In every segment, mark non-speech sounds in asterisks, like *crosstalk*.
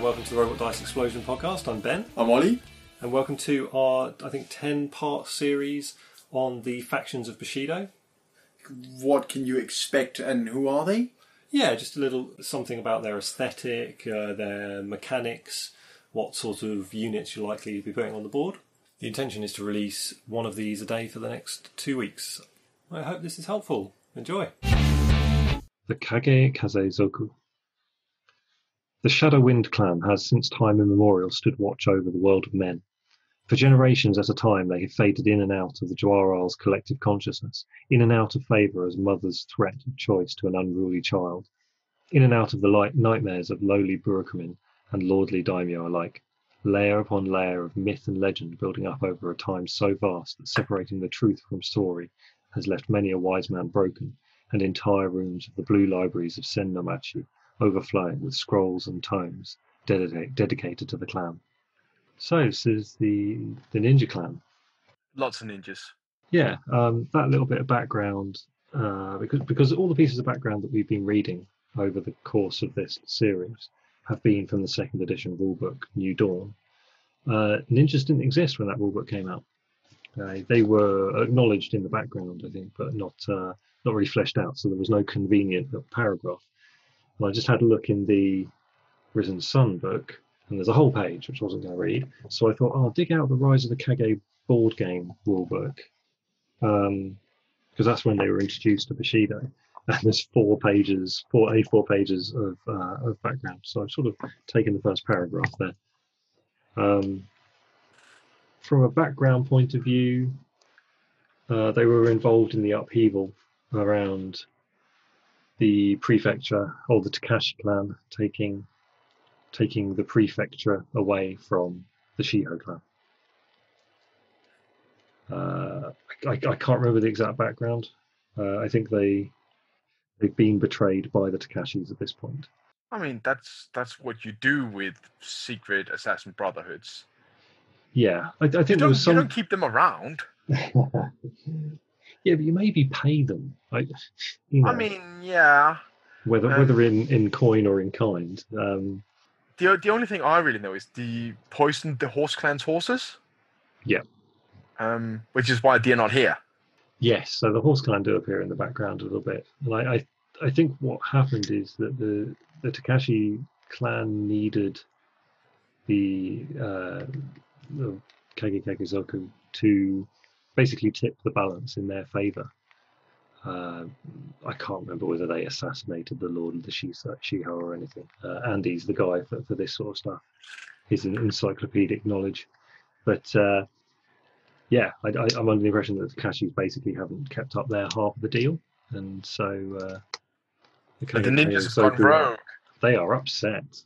Hello and welcome to the Robot Dice Explosion podcast. I'm Ben, I'm Ollie. and welcome to our, I think, 10 part series on the factions of Bushido. What can you expect and who are they? Yeah, just a little something about their aesthetic, uh, their mechanics, what sort of units you're likely to be putting on the board. The intention is to release one of these a day for the next two weeks. I hope this is helpful. Enjoy. The Kage Kazezoku. The Shadow Wind clan has since time immemorial stood watch over the world of men. For generations at a time, they have faded in and out of the Jwaral's collective consciousness, in and out of favour as mother's threat of choice to an unruly child, in and out of the light nightmares of lowly Burakumin and lordly daimyo alike, layer upon layer of myth and legend building up over a time so vast that separating the truth from story has left many a wise man broken, and entire rooms of the blue libraries of Sen no Machi overflowing with scrolls and tomes dedicated, dedicated to the clan. So this is the the ninja clan. Lots of ninjas. Yeah, um, that little bit of background uh, because because all the pieces of background that we've been reading over the course of this series have been from the second edition rulebook, New Dawn. Uh, ninjas didn't exist when that rulebook came out. Uh, they were acknowledged in the background, I think, but not uh, not really fleshed out. So there was no convenient paragraph. And I just had a look in the Risen Sun book, and there's a whole page which I wasn't going to read. So I thought, oh, I'll dig out the Rise of the Kage board game rulebook, because that's when they were introduced to Bushido. And there's four pages, four A4 pages of uh, of background. So I've sort of taken the first paragraph there. Um, from a background point of view, uh, they were involved in the upheaval around the prefecture or the Takashi clan taking taking the prefecture away from the Shiho clan. Uh, I, I can't remember the exact background. Uh, I think they they've been betrayed by the Takashis at this point. I mean, that's that's what you do with secret assassin brotherhoods. Yeah, I, I think You there was some. you don't keep them around. *laughs* yeah, but you maybe pay them. I, you know, I mean, yeah. whether um, whether in, in coin or in kind. Um, The the only thing I really know is the poisoned the horse clan's horses. Yeah. Um, which is why they're not here. Yes, so the horse clan do appear in the background a little bit, and I, I, I think what happened is that the the Takashi clan needed the uh, the Kage Kazezoku to basically tip the balance in their favor. Uh, I can't remember whether they assassinated the Lord of the Shiho or anything. Uh, Andy's the guy for, for this sort of stuff. He's an encyclopedic knowledge, but. Uh, yeah, I, I, I'm under the impression that the Kashis basically haven't kept up their half of the deal, and so uh, the the ninjas have gone rogue. They are upset.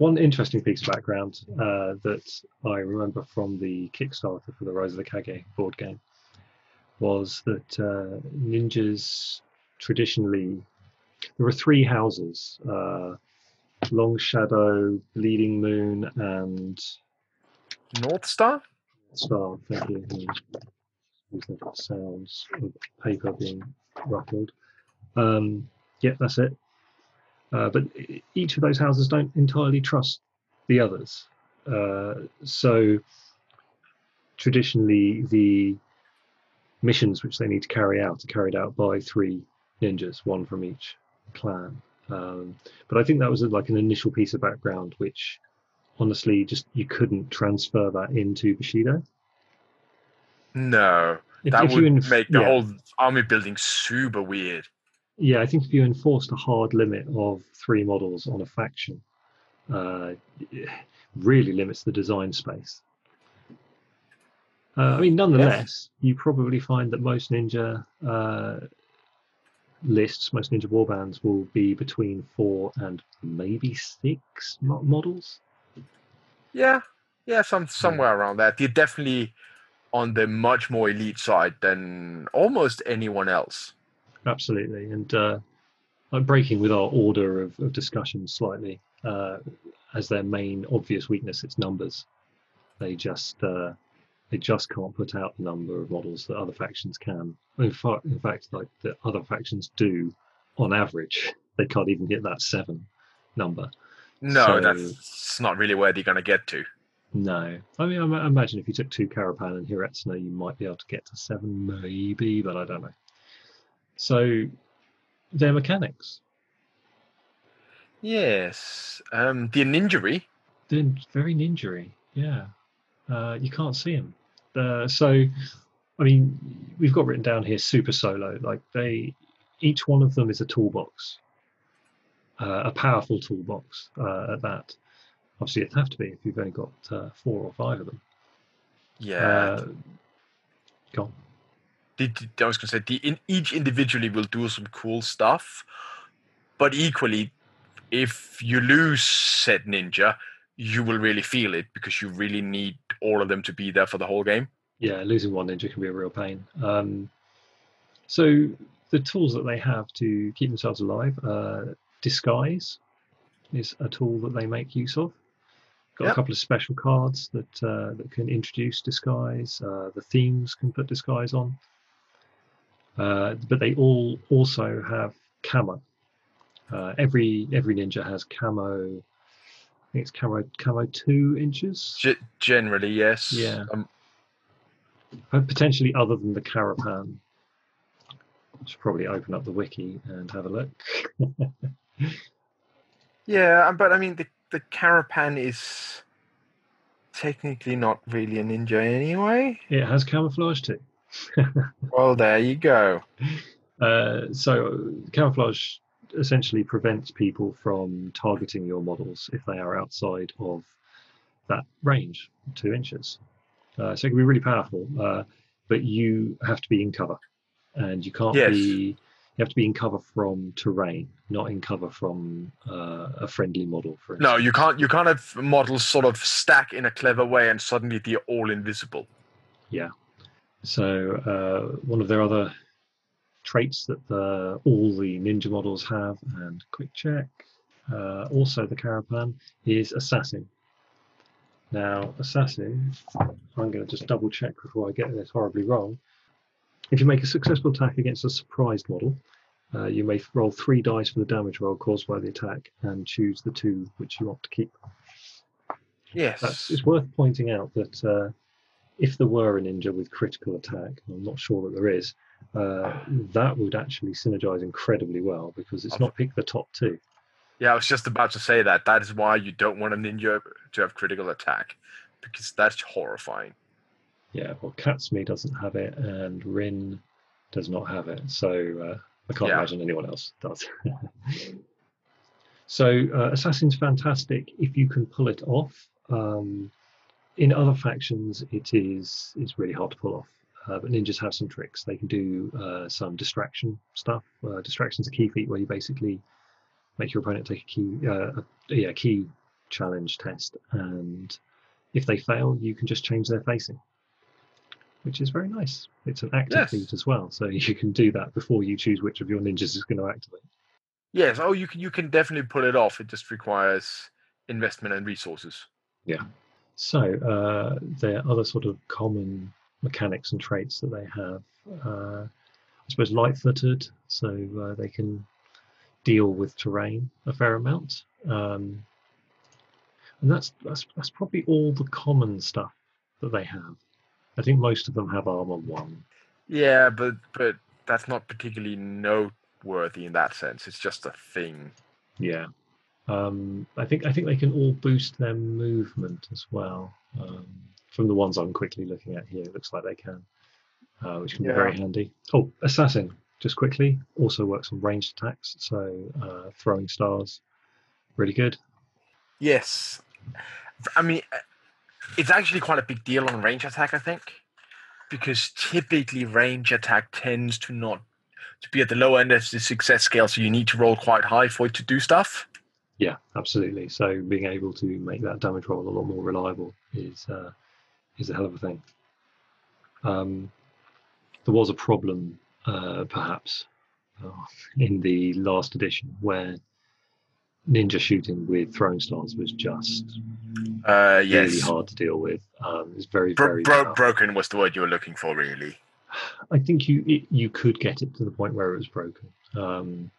One interesting piece of background uh, that I remember from the Kickstarter for the Rise of the Kage board game was that uh, ninjas traditionally there were three houses: uh, Long Shadow, Bleeding Moon, and North Star. Star, thank you. These little sounds of paper being ruffled. Um, yeah, that's it. Uh, but each of those houses don't entirely trust the others. Uh, so traditionally, the missions which they need to carry out are carried out by three ninjas, one from each clan. Um, but I think that was like an initial piece of background which honestly just you couldn't transfer that into Bushido. No, If, that if would enf- make the yeah, whole army building super weird. Yeah, I think if you enforced a hard limit of three models on a faction, uh, it really limits the design space. Uh, I mean, nonetheless, you probably find that most ninja uh, lists, most ninja warbands, will be between four and maybe six mo- models. Yeah, yeah, some somewhere around that. You're definitely on the much more elite side than almost anyone else. Absolutely, and uh, I'm breaking with our order of, of discussion slightly. Uh, as their main obvious weakness, it's numbers. They just uh, they just can't put out the number of models that other factions can. In fact, in fact, like the other factions do, on average, *laughs* they can't even hit that seven number. No, So- that's not really where they're going to get to. No, I mean, I ma- imagine if you took two Carapan and Hiretsuna, you might be able to get to seven, maybe, but I don't know. So, their mechanics, Yes. Um, the ninjury. they're very ninja Yeah, uh, you can't see them. Uh, so, I mean, we've got written down here super solo. Like they, each one of them is a toolbox, uh, a powerful toolbox uh, at that. Obviously, it'd have to be if you've only got uh, four or five of them. Yeah. Uh, go on. the, the- I was going to say the in, each individually will do some cool stuff, but equally, if you lose said ninja, you will really feel it because you really need all of them to be there for the whole game. yeah, losing one ninja can be a real pain. Um, so the tools that they have to keep themselves alive, uh, disguise is a tool that they make use of. Got Yep. a couple of special cards that uh, that can introduce disguise. Uh, the themes can put disguise on, uh, but they all also have camo. Uh, every every ninja has camo. I think it's camo camo two inches. G- generally, yes. Yeah. Um, potentially other than the carapan. I should probably open up the wiki and have a look. *laughs* yeah, um, but I mean, the the carapan is technically not really a ninja anyway. it has camouflage too. Well, there you go. *laughs* Uh, so camouflage essentially prevents people from targeting your models if they are outside of that range, two inches. Uh, so it can be really powerful, uh, but you have to be in cover, and you can't Yes. be. You have to be in cover from terrain, not in cover from uh, a friendly model. For No, you can't. You can't have models sort of stack in a clever way and suddenly they're all invisible. So uh, one of their other traits that the, all the ninja models have, and quick check, uh, also the carapan is assassin. Now assassin, I'm going to just double check before I get this horribly wrong. If you make a successful attack against a surprised model, uh, you may roll three dice for the damage roll caused by the attack and choose the two which you want to keep. Yes. That's, it's worth pointing out that uh, if there were a ninja with critical attack, I'm not sure that there is, uh, that would actually synergize incredibly well because it's not pick the top two. Yeah, I was just about to say that. That is why you don't want a ninja to have critical attack, because that's horrifying. Yeah, well, Katsumi doesn't have it, and Rin does not have it, so uh, I can't Yeah. imagine anyone else does. *laughs* so, uh, Assassin's fantastic if you can pull it off. Um, in other factions, it is it's really hard to pull off. Uh, but ninjas have some tricks. They can do uh, some distraction stuff. Uh, distraction's a key feat where you basically make your opponent take a key, uh, a, yeah, key challenge test, and if they fail, you can just change their facing which is very nice. It's an active Yes. feat as well, so *laughs* you can do that before you choose which of your ninjas is going to activate. Yes. Oh, you can you can definitely pull it off. It just requires investment and resources. So uh, there are other sort of common mechanics and traits that they have. Uh, I suppose light-footed, so uh, they can deal with terrain a fair amount. Um, and that's, that's that's probably all the common stuff that they have. I think most of them have armor one. Yeah, but but that's not particularly noteworthy in that sense. It's just a thing. Yeah. Um, I think I think they can all boost their movement as well. Um, from the ones I'm quickly looking at here, it looks like they can, uh, which can be very handy. Oh, assassin, just quickly, also works on ranged attacks, so uh, throwing stars, really good. Yes. I mean, uh, it's actually quite a big deal on range attack, I think, because typically range attack tends to not to be at the low end of the success scale, so you need to roll quite high for it to do stuff. Yeah, absolutely. So being able to make that damage roll a lot more reliable is uh, is a hell of a thing. Um, there was a problem, uh, perhaps, uh, in the last edition where ninja shooting with throwing stars was just Uh, yes. really hard to deal with. Um, it's very, very bro- broken was the word you were looking for, really. I think you it, you could get it to the point where it was broken. Um,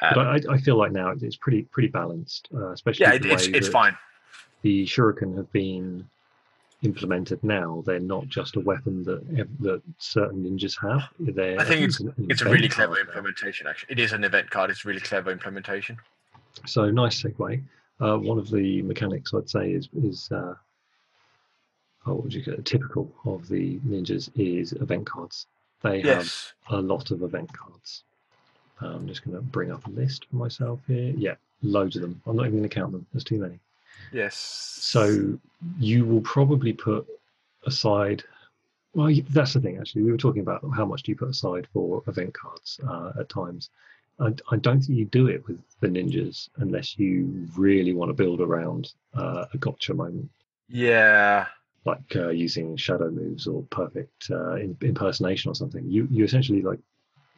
Um, but I, I feel like now it's pretty pretty balanced, uh, especially yeah, the it, it's way it's fine. the shuriken have been implemented now. They're not just a weapon that that certain ninjas have. They're, I think it's- an- It's a really clever implementation. Actually, it is an event card. It's a really clever implementation. So nice segue. Uh, one of the mechanics I'd say is is uh, oh, what would you get? Typical of the ninjas is event cards. They have a lot of event cards. Uh, I'm just going to bring up a list for myself here. Yeah, loads of them. I'm not even going to count them. There's too many. Yes. So you will probably put aside. Well, that's the thing. Actually, we were talking about how much do you put aside for event cards uh, at times. I, I don't think you do it with the ninjas unless you really want to build around uh, a gotcha moment, Yeah. like uh, using shadow moves or perfect uh, impersonation or something. You you essentially like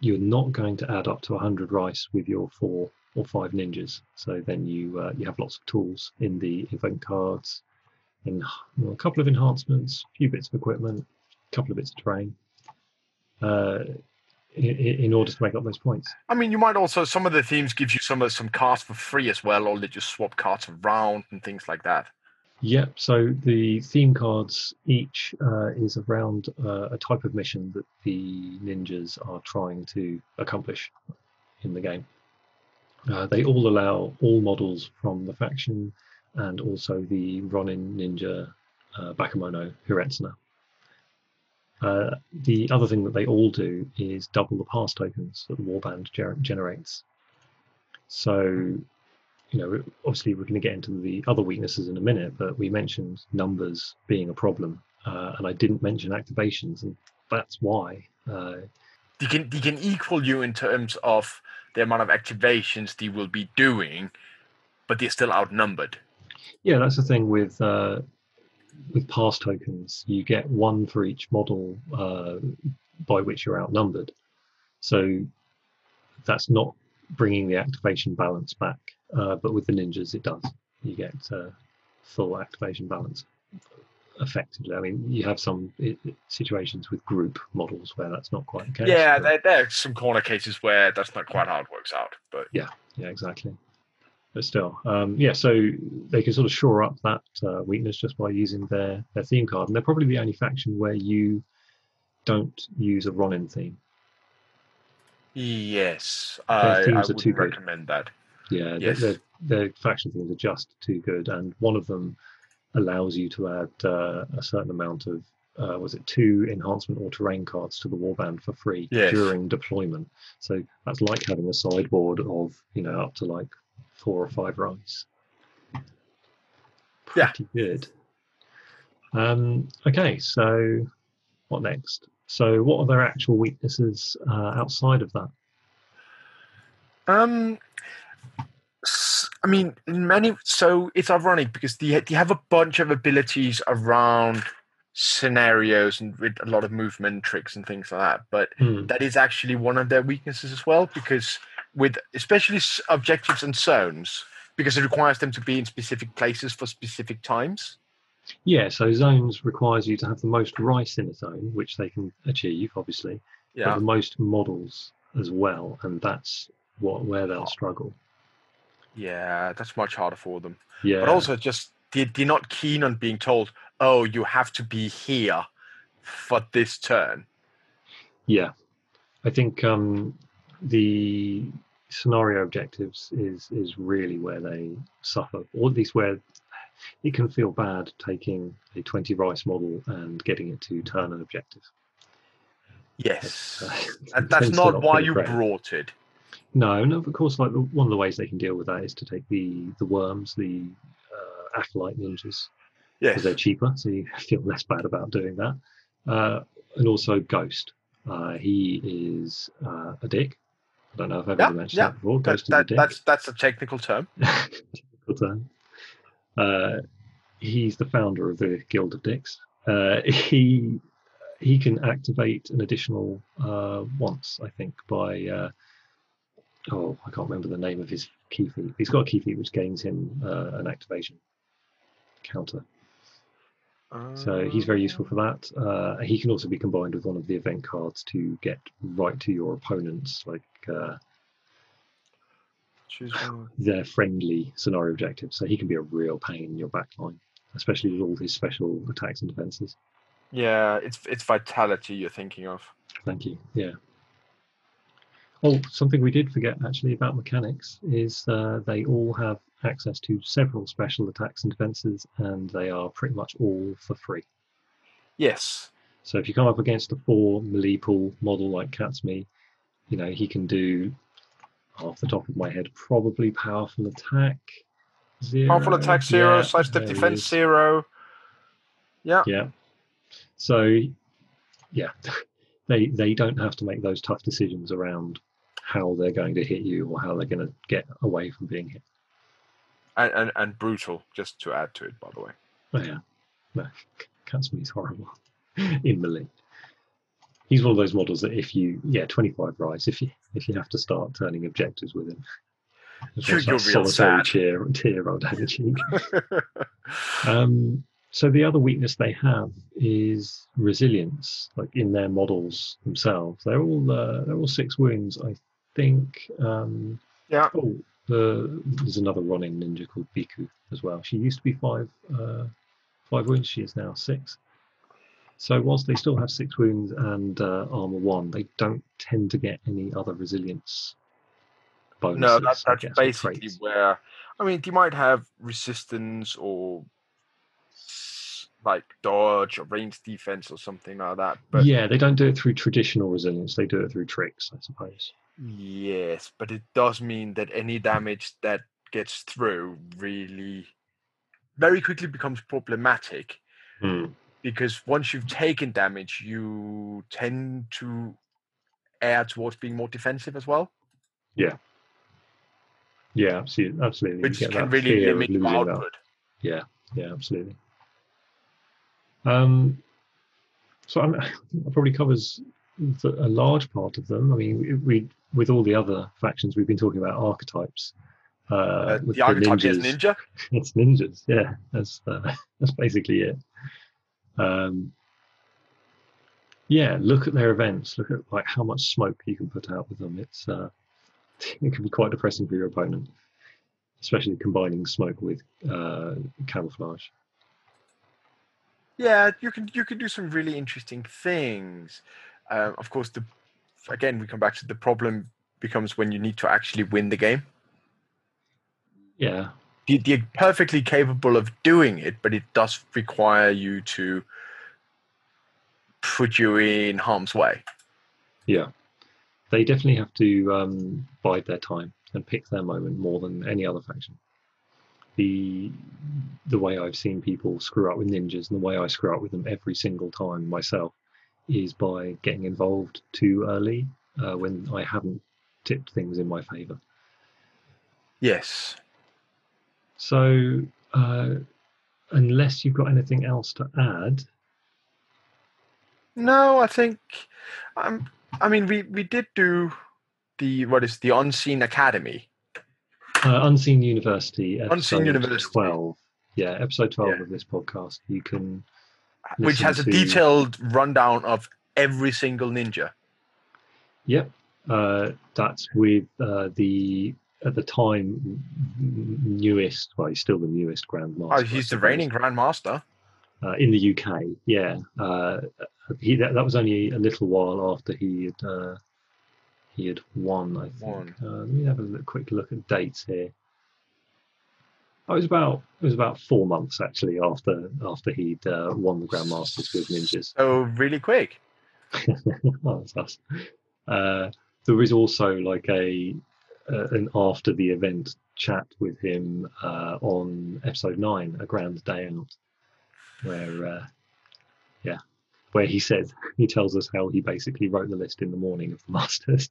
you're not going to add up to 100 rice with your four or five ninjas. So then you uh, you have lots of tools in the event cards, and well, a couple of enhancements, a few bits of equipment, a couple of bits of terrain, uh, in, order to make up those points. I mean, you might also some of the themes give you some of some cards for free as well, or let you swap cards around and things like that. Yep. So the theme cards each uh, is around uh, a type of mission that the ninjas are trying to accomplish in the game. Uh, they all allow all models from the faction and also the Ronin Ninja uh, Bakemono Hiretsuna. Uh, the other thing that they all do is double the pass tokens that the warband ger- generates. So you know, obviously we're going to get into the other weaknesses in a minute, but we mentioned numbers being a problem, uh, and I didn't mention activations, and that's why. Uh, They can they can equal you in terms of the amount of activations they will be doing, but they're still outnumbered. yeah, that's the thing with uh, with pass tokens. You get one for each model uh, by which you're outnumbered, so that's not bringing the activation balance back. Uh, but with the ninjas, it does. You get uh, full activation balance effectively. I mean, you have some situations with group models where that's not quite the case. yeah, but- there, there are some corner cases where that's not quite how it works out. But yeah, yeah, exactly. But still, um, yeah. So they can sort of shore up that uh, weakness just by using their their theme card, and they're probably the only faction where you don't use a Ronin theme. yes, I, I themes are would recommend that. Yeah, Yes. their, their faction things are just too good, and one of them allows you to add uh, a certain amount of uh, was it two enhancement or terrain cards to the warband for free Yes. during deployment. So that's like having a sideboard of you know up to like four or five rice. Yeah. Pretty good. Um, okay, so what next? So what are their actual weaknesses uh, outside of that? Um, I mean, many. So it's ironic because they they have a bunch of abilities around scenarios and with a lot of movement tricks and things like that. But Hmm. that is actually one of their weaknesses as well because with especially objectives and zones because it requires them to be in specific places for specific times. Yeah, so zones requires you to have the most rice in a zone, which they can achieve, obviously, but Yeah. the most models as well, and that's what where they'll struggle. Yeah, that's much harder for them. Yeah, But also just they, they're not keen on being told, oh, you have to be here for this turn. yeah. I think um, the scenario objectives is is really where they suffer, or at least where it can feel bad taking a 20 rice model and getting it to turn an objective. Yes. Uh, *laughs* And that's not why you great. brought it. No, no. Of course, like one of the ways they can deal with that is to take the the worms, the uh, acolyte ninjas, because Yes. they're cheaper, so you *laughs* feel less bad about doing that. Uh, and also Ghost. Uh, he is uh, a dick. I don't know if I've Yeah, ever mentioned yeah. that before. Ghost that, that's that's a technical term. *laughs* Technical term. Uh, he's the founder of the Guild of Dicks. Uh, he he can activate an additional uh, once, I think, by uh, oh, I can't remember the name of his key feat. He's got a key feat which gains him uh, an activation counter. So he's very useful for that. Uh, he can also be combined with one of the event cards to get right to your opponents, like uh, their friendly scenario objective. So he can be a real pain in your backline, especially with all his special attacks and defenses. Yeah, it's it's vitality you're thinking of. Thank you. Yeah. Oh, something we did forget actually about mechanics is uh, they all have access to several special attacks and defenses, and they are pretty much all for free. Yes. So if you come up against a four melee pool model like Katsumi, you know he can do off the top of my head probably powerful attack zero. Powerful attack zero, Yeah, there defense zero. Yeah. Yeah. So, yeah, *laughs* they they don't have to make those tough decisions around how they're going to hit you or how they're going to get away from being hit. And, and and brutal, just to add to it, by the way. Oh, yeah, no, Katsumi's horrible *laughs* in melee. He's one of those models that if you yeah twenty five rice if you if you have to start turning objectives with him. You're- you're real solitary sad. tear roll down the cheek. *laughs* Um, so the other weakness they have is resilience, like in their models themselves. They're all uh, they're all six wounds, I think. Um, Yeah. Oh, the, there's another Ronin ninja called Biku as well. She used to be five uh, five wounds. She is now six. So whilst they still have six wounds and uh, armor one, they don't tend to get any other resilience bonuses. no, that's that's basically traits. where I mean you might have resistance or like dodge or range defense or something like that. But yeah, they don't do it through traditional resilience. They do it through tricks, I suppose. yes, but it does mean that any damage that gets through really very quickly becomes problematic hmm. because once you've taken damage, you tend to err towards being more defensive as well, Yeah, absolutely, absolutely. Which can really limit your losing that. Yeah, yeah, absolutely. Um, so I'm, *laughs* that probably covers the, a large part of them. I mean, we, we with all the other factions we've been talking about archetypes. Uh, Uh, with the archetype is ninjas, ninja. *laughs* it's ninjas. Yeah, that's uh, *laughs* that's basically it. Um, yeah, look at their events. Look at like how much smoke you can put out with them. It's uh, it can be quite depressing for your opponent, especially combining smoke with uh, camouflage. Yeah, you can you can do some really interesting things. Um, of course, the again we come back to the problem becomes when you need to actually win the game. Yeah, You- You're perfectly capable of doing it, but it does require you to put you in harm's way. yeah. They definitely have to um, bide their time and pick their moment more than any other faction. The the way I've seen people screw up with ninjas and the way I screw up with them every single time myself is by getting involved too early uh, when I haven't tipped things in my favour. Yes. So uh, unless you've got anything else to add, No, I think um, I mean we we did do the what is the unseen academy. Uh, Unseen University, episode Unseen University. 12. Yeah, episode 12 Yeah. of this podcast. You can which has a detailed rundown of every single ninja. Yep, uh, that's with uh, the at the time newest. Well, he's still the newest grandmaster. Oh, he's the reigning grandmaster. uh, in the UK. Yeah, uh, he that, that was only a little while after he had uh, he had won. I think. Uh, let me have a look, quick look at dates here. Oh, it was about it was about four months actually after after he'd uh, won the grandmasters with ninjas. So really quick. *laughs* oh, that's us. Uh, there is also like a uh, an after the event chat with him uh, on episode nine, a grand day out, where uh, yeah, where he says *laughs* he tells us how he basically wrote the list in the morning of the masters.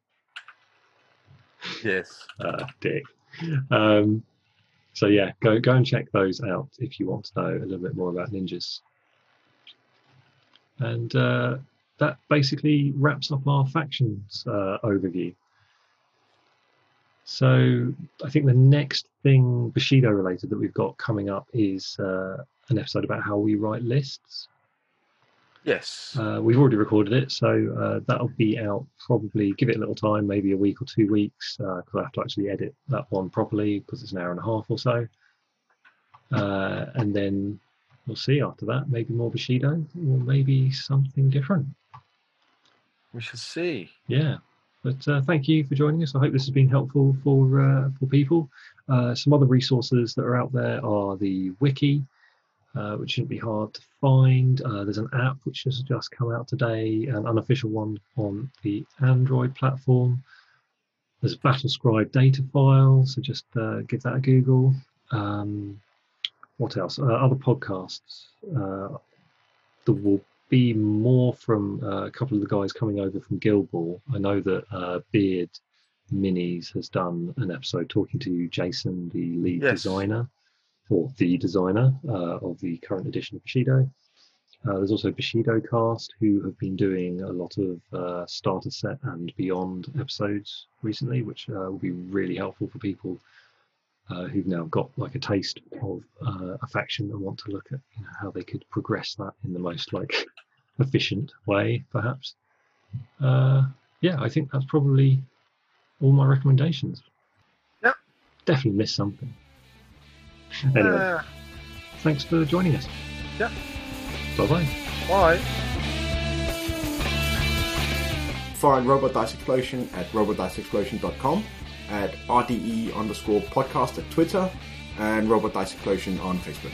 Yes. *laughs* Uh, dick. Um, so yeah, go go and check those out if you want to know a little bit more about ninjas. And uh, that basically wraps up our factions uh, overview. So I think the next thing Bushido related that we've got coming up is uh, an episode about how we write lists. Yes. Uh, we've already recorded it, so uh, that'll be out probably. Give it a little time, maybe a week or two weeks, because I have to actually edit that one properly because it's an hour and a half or so. Uh, and then we'll see after that. Maybe more Bushido, or maybe something different. we shall see. Yeah. But uh, thank you for joining us. I hope this has been helpful for uh, for people. Uh, some other resources that are out there are the wiki, uh, which shouldn't be hard to find. Uh, there's an app which has just come out today, an unofficial one on the Android platform. There's a Battlescribe data file, so just uh, give that a Google. Um, what else? Uh, other podcasts. Uh, there will be more from uh, a couple of the guys coming over from Gilball. I know that uh, Beard Minis has done an episode talking to Jason, the lead Yes. designer, or the designer uh, of the current edition of Bushido. Uh, there's also Bushido Cast, who have been doing a lot of uh, starter set and beyond episodes recently, which uh, will be really helpful for people uh, who've now got like a taste of uh, a faction and want to look at you know, how they could progress that in the most like *laughs* efficient way, perhaps. Uh, yeah, I think that's probably all my recommendations. Yep. Definitely missed something. Anyway, Uh, thanks for joining us. Yep. Bye bye. bye. Find Robot Dice Explosion at robotdiceexplosion.com, at RDE underscore podcast at Twitter, and Robot Dice Explosion on Facebook.